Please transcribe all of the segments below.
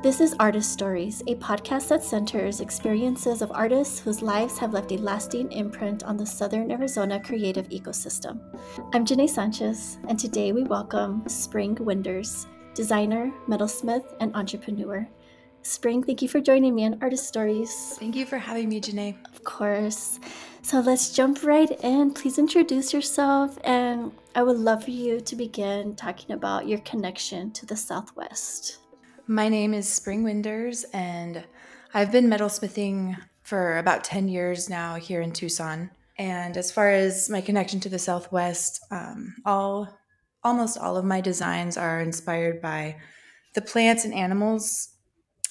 This is Artist Stories, a podcast that centers experiences of artists whose lives have left a lasting imprint on the Southern Arizona creative ecosystem. I'm Janae Sanchez, and today we welcome Spring Winders, designer, metalsmith, and entrepreneur. Spring, thank you for joining me on Artist Stories. Thank you for having me, Janae. Of course. So let's jump right in. Please introduce yourself, and I would love for you to begin talking about your connection to the Southwest. My name is Spring Winders, and I've been metalsmithing for about 10 years now here in Tucson. And as far as my connection to the Southwest, um, all almost all of my designs are inspired by the plants and animals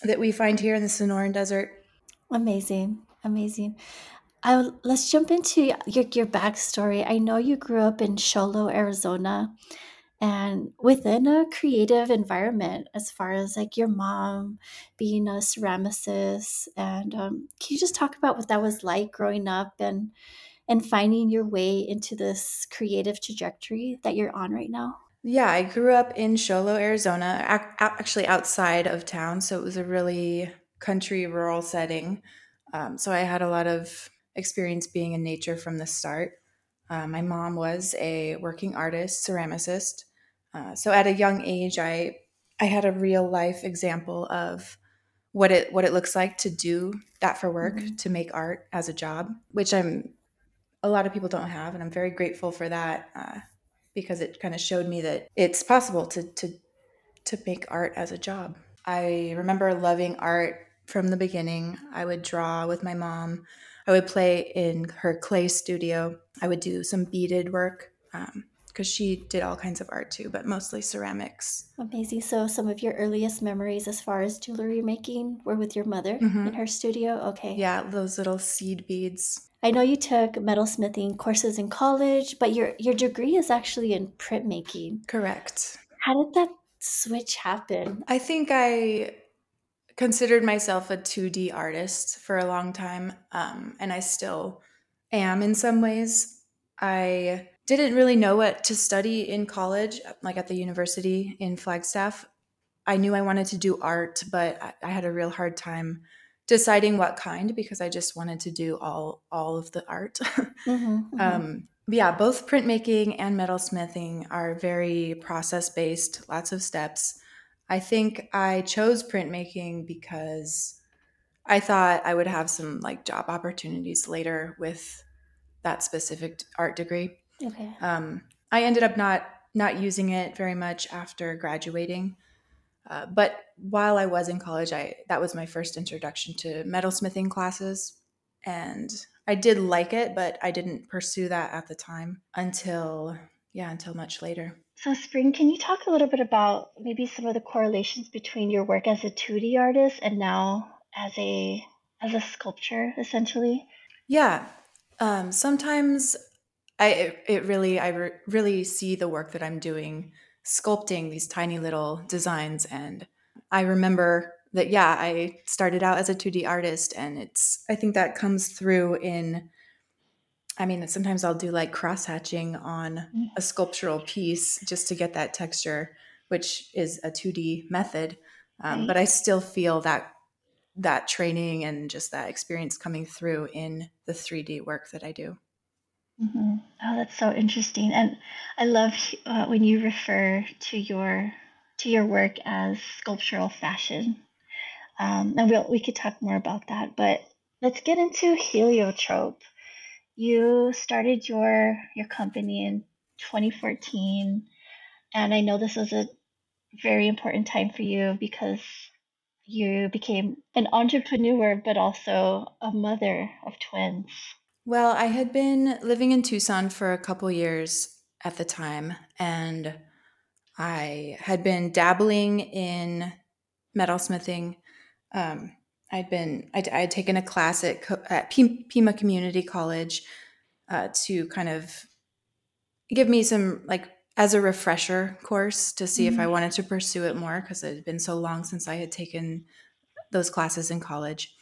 that we find here in the Sonoran Desert. Amazing, amazing. I, let's jump into your, your backstory. I know you grew up in Show Low, Arizona, and within a creative environment as far as like your mom being a ceramicist and um, can you just talk about what that was like growing up and and finding your way into this creative trajectory that you're on right now? Yeah i grew up in show low arizona actually outside of town so it was a really country rural setting. Um, so i had a lot of experience being in nature from the start. Uh, my mom was a working artist ceramicist uh, so at a young age, I I had a real life example of what it what it looks like to do that for work, mm-hmm. to make art as a job, which I'm a lot of people don't have, and I'm very grateful for that uh, because it kind of showed me that it's possible to to to make art as a job. I remember loving art from the beginning. I would draw with my mom. I would play in her clay studio. I would do some beaded work. Um, because she did all kinds of art too, but mostly ceramics. Amazing. So, some of your earliest memories as far as jewelry making were with your mother mm-hmm. in her studio? Okay. Yeah, those little seed beads. I know you took metalsmithing courses in college, but your, your degree is actually in printmaking. Correct. How did that switch happen? I think I considered myself a 2D artist for a long time, um, and I still am in some ways. I didn't really know what to study in college, like at the university in Flagstaff. I knew I wanted to do art, but I, had a real hard time deciding what kind because I just wanted to do all all of the art. mm-hmm, mm-hmm. Um, yeah, both printmaking and metalsmithing are very process based, lots of steps. I think I chose printmaking because I thought I would have some like job opportunities later with that specific art degree. Okay. Um, I ended up not not using it very much after graduating. Uh, but while I was in college, I that was my first introduction to metalsmithing classes, and I did like it, but I didn't pursue that at the time until yeah, until much later. So, Spring, can you talk a little bit about maybe some of the correlations between your work as a 2D artist and now as a as a sculptor, essentially? Yeah. Um, sometimes I it, it really I re- really see the work that I'm doing sculpting these tiny little designs and I remember that yeah, I started out as a 2D artist and it's I think that comes through in I mean, sometimes I'll do like cross hatching on mm. a sculptural piece just to get that texture, which is a 2D method. Um, right. But I still feel that that training and just that experience coming through in the 3D work that I do. Mm-hmm. Oh, that's so interesting. And I love uh, when you refer to your to your work as sculptural fashion. Um, and we'll, we could talk more about that. But let's get into Heliotrope. You started your your company in 2014, and I know this was a very important time for you because you became an entrepreneur, but also a mother of twins. Well, I had been living in Tucson for a couple years at the time, and I had been dabbling in metalsmithing. Um, I'd been I'd, I'd, taken a class at, at Pima Community College uh, to kind of give me some like as a refresher course to see if I mm-hmm. wanted to pursue it more because it had been so long since I had taken those classes in college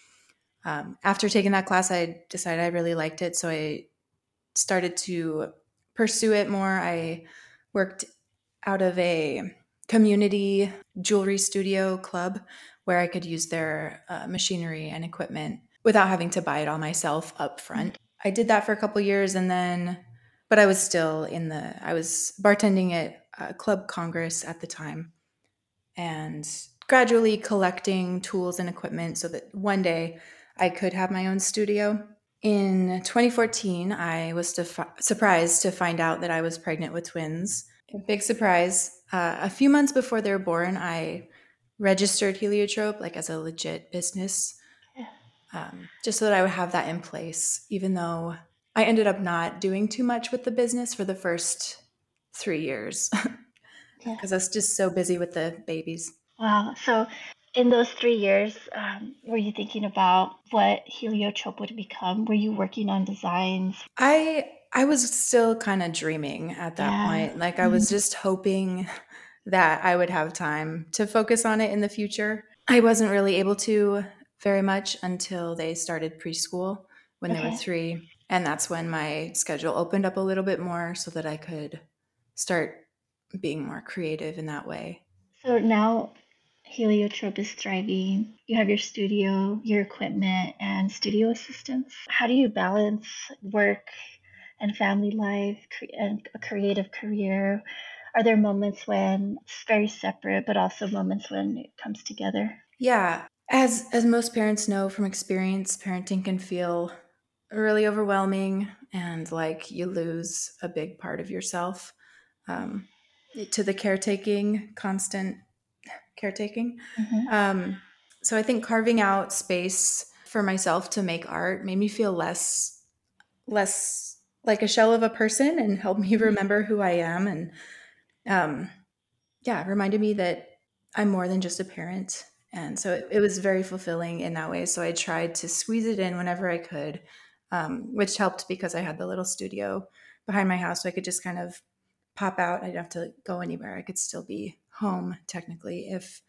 um, after taking that class, I decided I really liked it. So I started to pursue it more. I worked out of a community jewelry studio club where I could use their uh, machinery and equipment without having to buy it all myself up front. I did that for a couple years and then, but I was still in the, I was bartending at uh, Club Congress at the time and gradually collecting tools and equipment so that one day I could have my own studio. In 2014, I was defi- surprised to find out that I was pregnant with twins. A big surprise. Uh, a few months before they were born, I registered Heliotrope like as a legit business, um, just so that I would have that in place. Even though I ended up not doing too much with the business for the first three years, because yeah. I was just so busy with the babies. Wow. So, in those three years, um, were you thinking about what Heliotrope would become? Were you working on designs? I I was still kind of dreaming at that yeah. point. Like I was mm-hmm. just hoping that I would have time to focus on it in the future. I wasn't really able to very much until they started preschool when okay. they were three. And that's when my schedule opened up a little bit more so that I could start being more creative in that way. So now Heliotrope is thriving. You have your studio, your equipment, and studio assistants. How do you balance work and family life and a creative career? Are there moments when it's very separate, but also moments when it comes together? Yeah. As as most parents know from experience, parenting can feel really overwhelming and like you lose a big part of yourself um, to the caretaking, constant caretaking. Mm-hmm. Um, so I think carving out space for myself to make art made me feel less less like a shell of a person and helped me remember who I am and um, yeah, reminded me that I'm more than just a parent. And so it, it, was very fulfilling in that way. So I tried to squeeze it in whenever I could, um, which helped because I had the little studio behind my house. So I could just kind of pop out. I didn't have to go anywhere. I could still be home technically if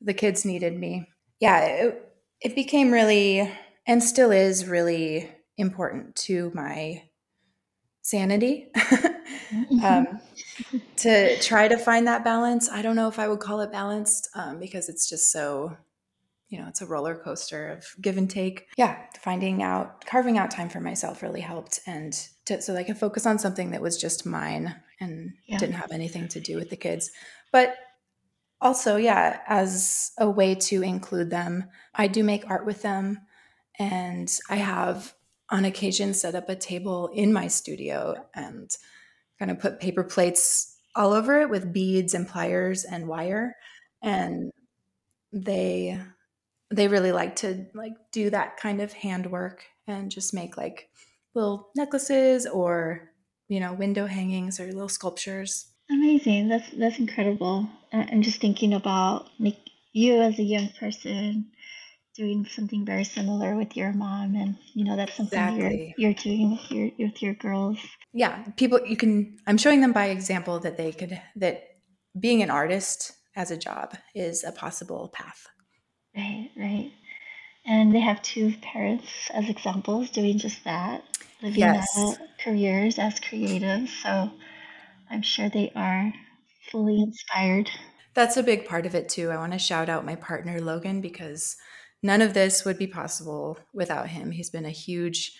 the kids needed me. Yeah, it, it became really and still is really important to my sanity. Um, to try to find that balance. I don't know if I would call it balanced um, because it's just so, you know, it's a roller coaster of give and take. Yeah, finding out, carving out time for myself really helped, and to, so I could focus on something that was just mine and yeah. didn't have anything to do with the kids. But also, yeah, as a way to include them, I do make art with them, and I have on occasion set up a table in my studio and kind of put paper plates all over it with beads and pliers and wire and they they really like to like do that kind of handwork and just make like little necklaces or you know window hangings or little sculptures amazing. That's that's incredible. I'm just thinking about like you as a young person doing something very similar with your mom and you know that's something exactly. you're, you're doing with your with your girls. Yeah. People you can i'm showing them by example that they could that being an artist as a job is a possible path. Right right. And they have two parents as examples doing just that living yes. careers as creatives so i'm sure they are fully inspired that's a big part of it too i want to shout out my partner logan because none of this would be possible without him. He's been a huge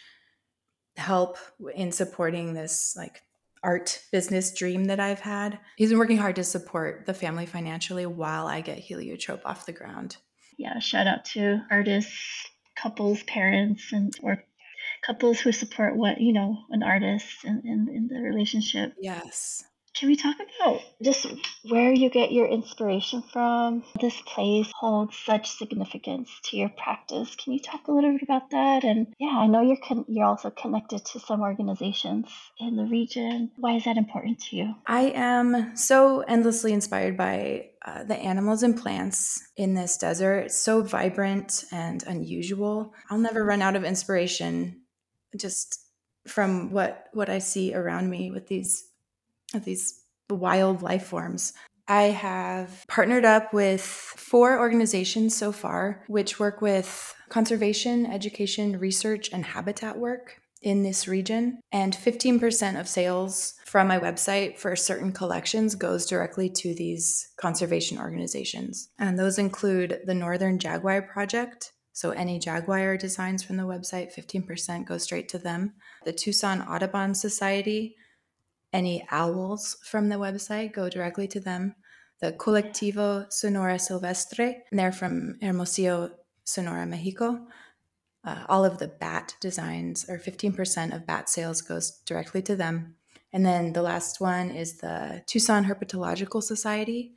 help in supporting this like art business dream that I've had. He's been working hard to support the family financially while I get heliotrope off the ground. Yeah, shout out to artists, couples, parents, and or couples who support what you know an artist in, in, in the relationship. Yes. Can we talk about just where you get your inspiration from? This place holds such significance to your practice. Can you talk a little bit about that? And yeah, I know you're con- you're also connected to some organizations in the region. Why is that important to you? I am so endlessly inspired by uh, the animals and plants in this desert. It's so vibrant and unusual. I'll never run out of inspiration just from what what I see around me with these of these wild life forms. I have partnered up with four organizations so far, which work with conservation, education, research, and habitat work in this region. And 15% of sales from my website for certain collections goes directly to these conservation organizations. And those include the Northern Jaguar Project. So any Jaguar designs from the website, 15% goes straight to them. The Tucson Audubon Society, any owls from the website go directly to them. The Colectivo Sonora Silvestre, and they're from Hermosillo, Sonora, Mexico. Uh, all of the bat designs, or 15% of bat sales, goes directly to them. And then the last one is the Tucson Herpetological Society,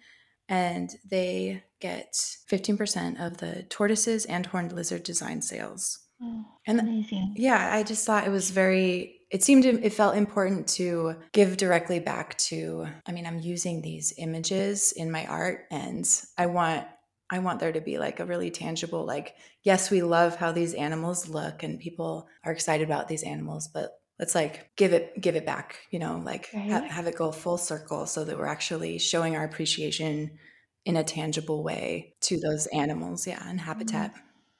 and they get 15% of the tortoises and horned lizard design sales. Oh, and amazing. Yeah, I just thought it was very it seemed it felt important to give directly back to I mean, I'm using these images in my art and I want I want there to be like a really tangible like yes, we love how these animals look and people are excited about these animals, but let's like give it give it back, you know, like right. ha- have it go full circle so that we're actually showing our appreciation in a tangible way to those animals, yeah, and mm-hmm. habitat.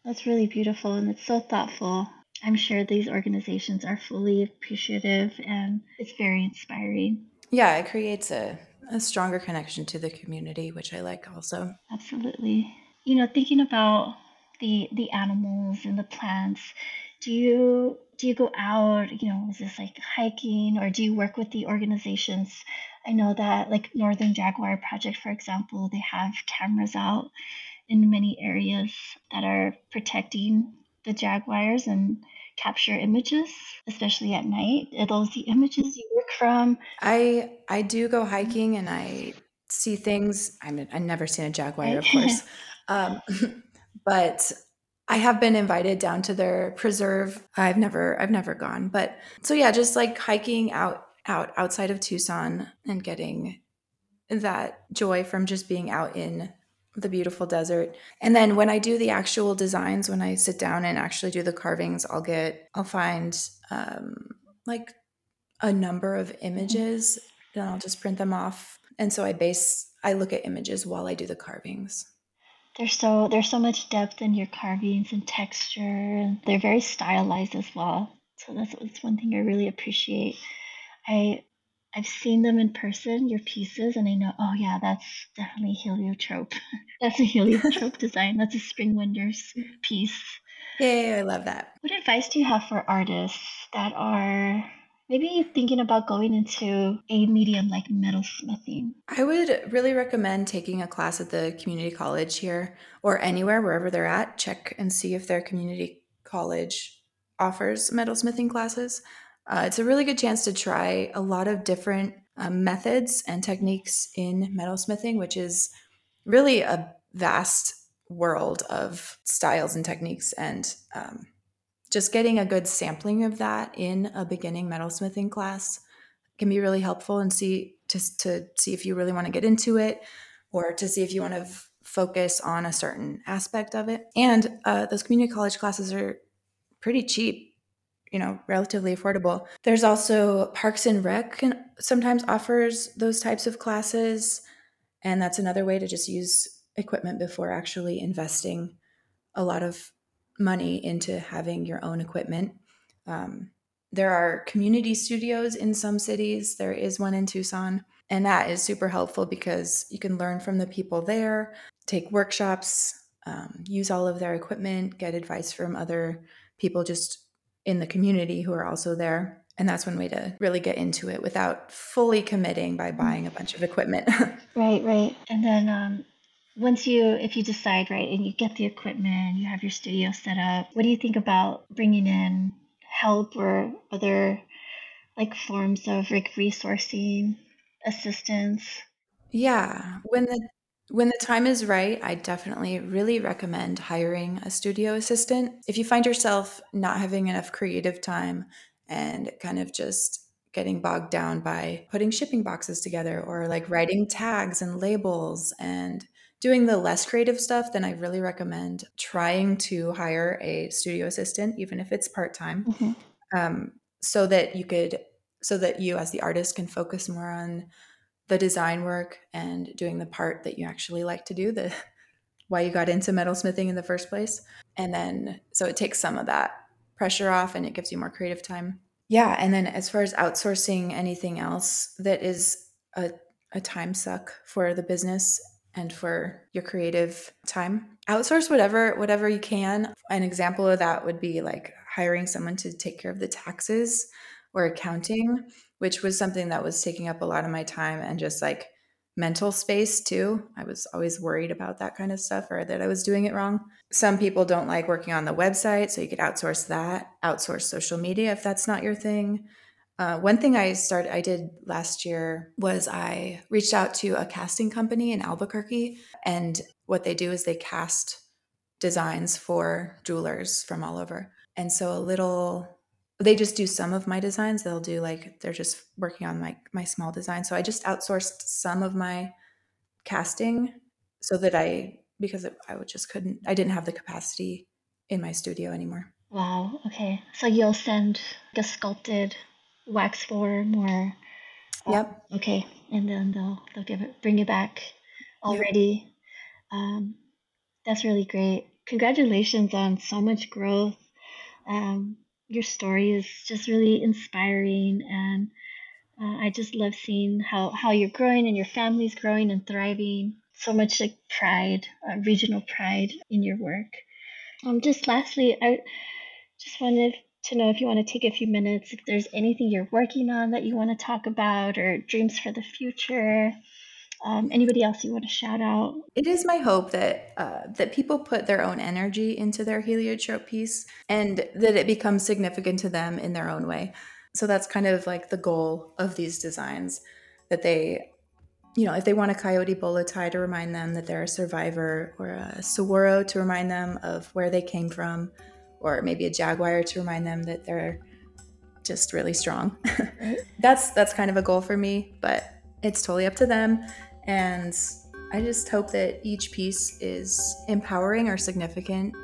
That's really beautiful and it's so thoughtful. I'm sure these organizations are fully appreciative and it's very inspiring. Yeah, it creates a, a stronger connection to the community, which I like also. Absolutely. You know, thinking about the the animals and the plants, do you do you go out, you know, is this like hiking or do you work with the organizations? I know that like Northern Jaguar Project, for example, they have cameras out in many areas that are protecting the jaguars and capture images, especially at night. Those the images you work from? I I do go hiking and I see things. I mean, I've never seen a jaguar, of course, um, but I have been invited down to their preserve. I've never I've never gone, but so yeah, just like hiking out out outside of Tucson and getting that joy from just being out in the beautiful desert. And then when I do the actual designs, when I sit down and actually do the carvings, I'll get, I'll find um, like a number of images, and I'll just print them off. And so I base, I look at images while I do the carvings. There's so there's so much depth in your carvings and texture, they're very stylized as well. So that's, that's one thing I really appreciate. I I've seen them in person, your pieces, and I know, oh yeah, that's definitely heliotrope. that's a heliotrope design. That's a Spring Winders piece. Yay, I love that. What advice do you have for artists that are maybe thinking about going into a medium like metalsmithing? I would really recommend taking a class at the community college here or anywhere, wherever they're at. Check and see if their community college offers metalsmithing classes. Uh, it's a really good chance to try a lot of different um, methods and techniques in metalsmithing, which is really a vast world of styles and techniques. And um, just getting a good sampling of that in a beginning metalsmithing class can be really helpful and see to, to see if you really want to get into it or to see if you want to f- focus on a certain aspect of it. And uh, those community college classes are pretty cheap you know relatively affordable. There's also parks and rec can, sometimes offers those types of classes and that's another way to just use equipment before actually investing a lot of money into having your own equipment. Um, there are community studios in some cities. There is one in tucson and that is super helpful because you can learn from the people there take workshops um, use all of their equipment get advice from other people just in the community who are also there. And that's one way to really get into it without fully committing by buying a bunch of equipment. right, right. And then um, once you, if you decide, right, and you get the equipment, you have your studio set up, what do you think about bringing in help or other like forms of like resourcing, assistance? Yeah. When the when the time is right, I definitely really recommend hiring a studio assistant. If you find yourself not having enough creative time and kind of just getting bogged down by putting shipping boxes together or like writing tags and labels and doing the less creative stuff, then I really recommend trying to hire a studio assistant, even if it's part time, mm-hmm. um, so that you could, so that you as the artist can focus more on the design work and doing the part that you actually like to do, the why you got into metalsmithing in the first place. And then so it takes some of that pressure off and it gives you more creative time. Yeah. And then as far as outsourcing anything else that is a, a time suck for the business and for your creative time, outsource whatever whatever you can. An example of that would be like hiring someone to take care of the taxes or accounting, which was something that was taking up a lot of my time and just like mental space too. I was always worried about that kind of stuff or that I was doing it wrong. Some people don't like working on the website, so you could outsource that, outsource social media if that's not your thing. Uh, one thing I started, I did last year was I reached out to a casting company in Albuquerque, and what they do is they cast designs for jewelers from all over. And so a little they just do some of my designs. They'll do like they're just working on my my small design. So i just outsourced some of my casting so that i because i would just couldn't i didn't have the capacity in my studio anymore. Wow okay. So you'll send the sculpted wax form or uh, yep. Okay and then they'll they'll give it bring it back already. Yep. um, that's really great. Congratulations on so much growth. Um, your story is just really inspiring and uh, I just love seeing how, how you're growing and your family's growing and thriving. So much like pride, uh, regional pride in your work. Um, just lastly, I just wanted to know if you want to take a few minutes, if there's anything you're working on that you want to talk about or dreams for the future. Um, anybody else you want to shout out? It is my hope that uh, that people put their own energy into their heliotrope piece, and that it becomes significant to them in their own way. So that's kind of like the goal of these designs, that they, you know, if they want a coyote bow tie to remind them that they're a survivor, or a saguaro to remind them of where they came from, or maybe a jaguar to remind them that they're just really strong. that's that's kind of a goal for me, but it's totally up to them and I just hope that each piece is empowering or significant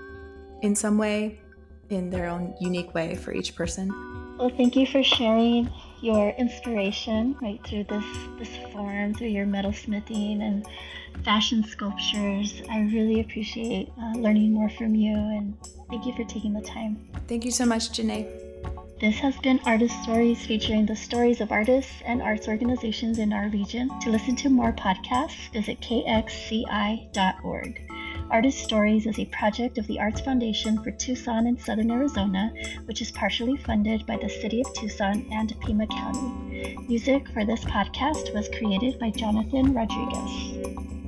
in some way, in their own unique way for each person. Well, thank you for sharing your inspiration right through this this form, through your metalsmithing and fashion sculptures. I really appreciate uh, learning more from you, and thank you for taking the time. Thank you so much, Janae. This has been Artist Stories featuring the stories of artists and arts organizations in our region. To listen to more podcasts, visit kxci.org. Artist Stories is a project of the Arts Foundation for Tucson and Southern Arizona, which is partially funded by the City of Tucson and Pima County. Music for this podcast was created by Jonathan Rodriguez.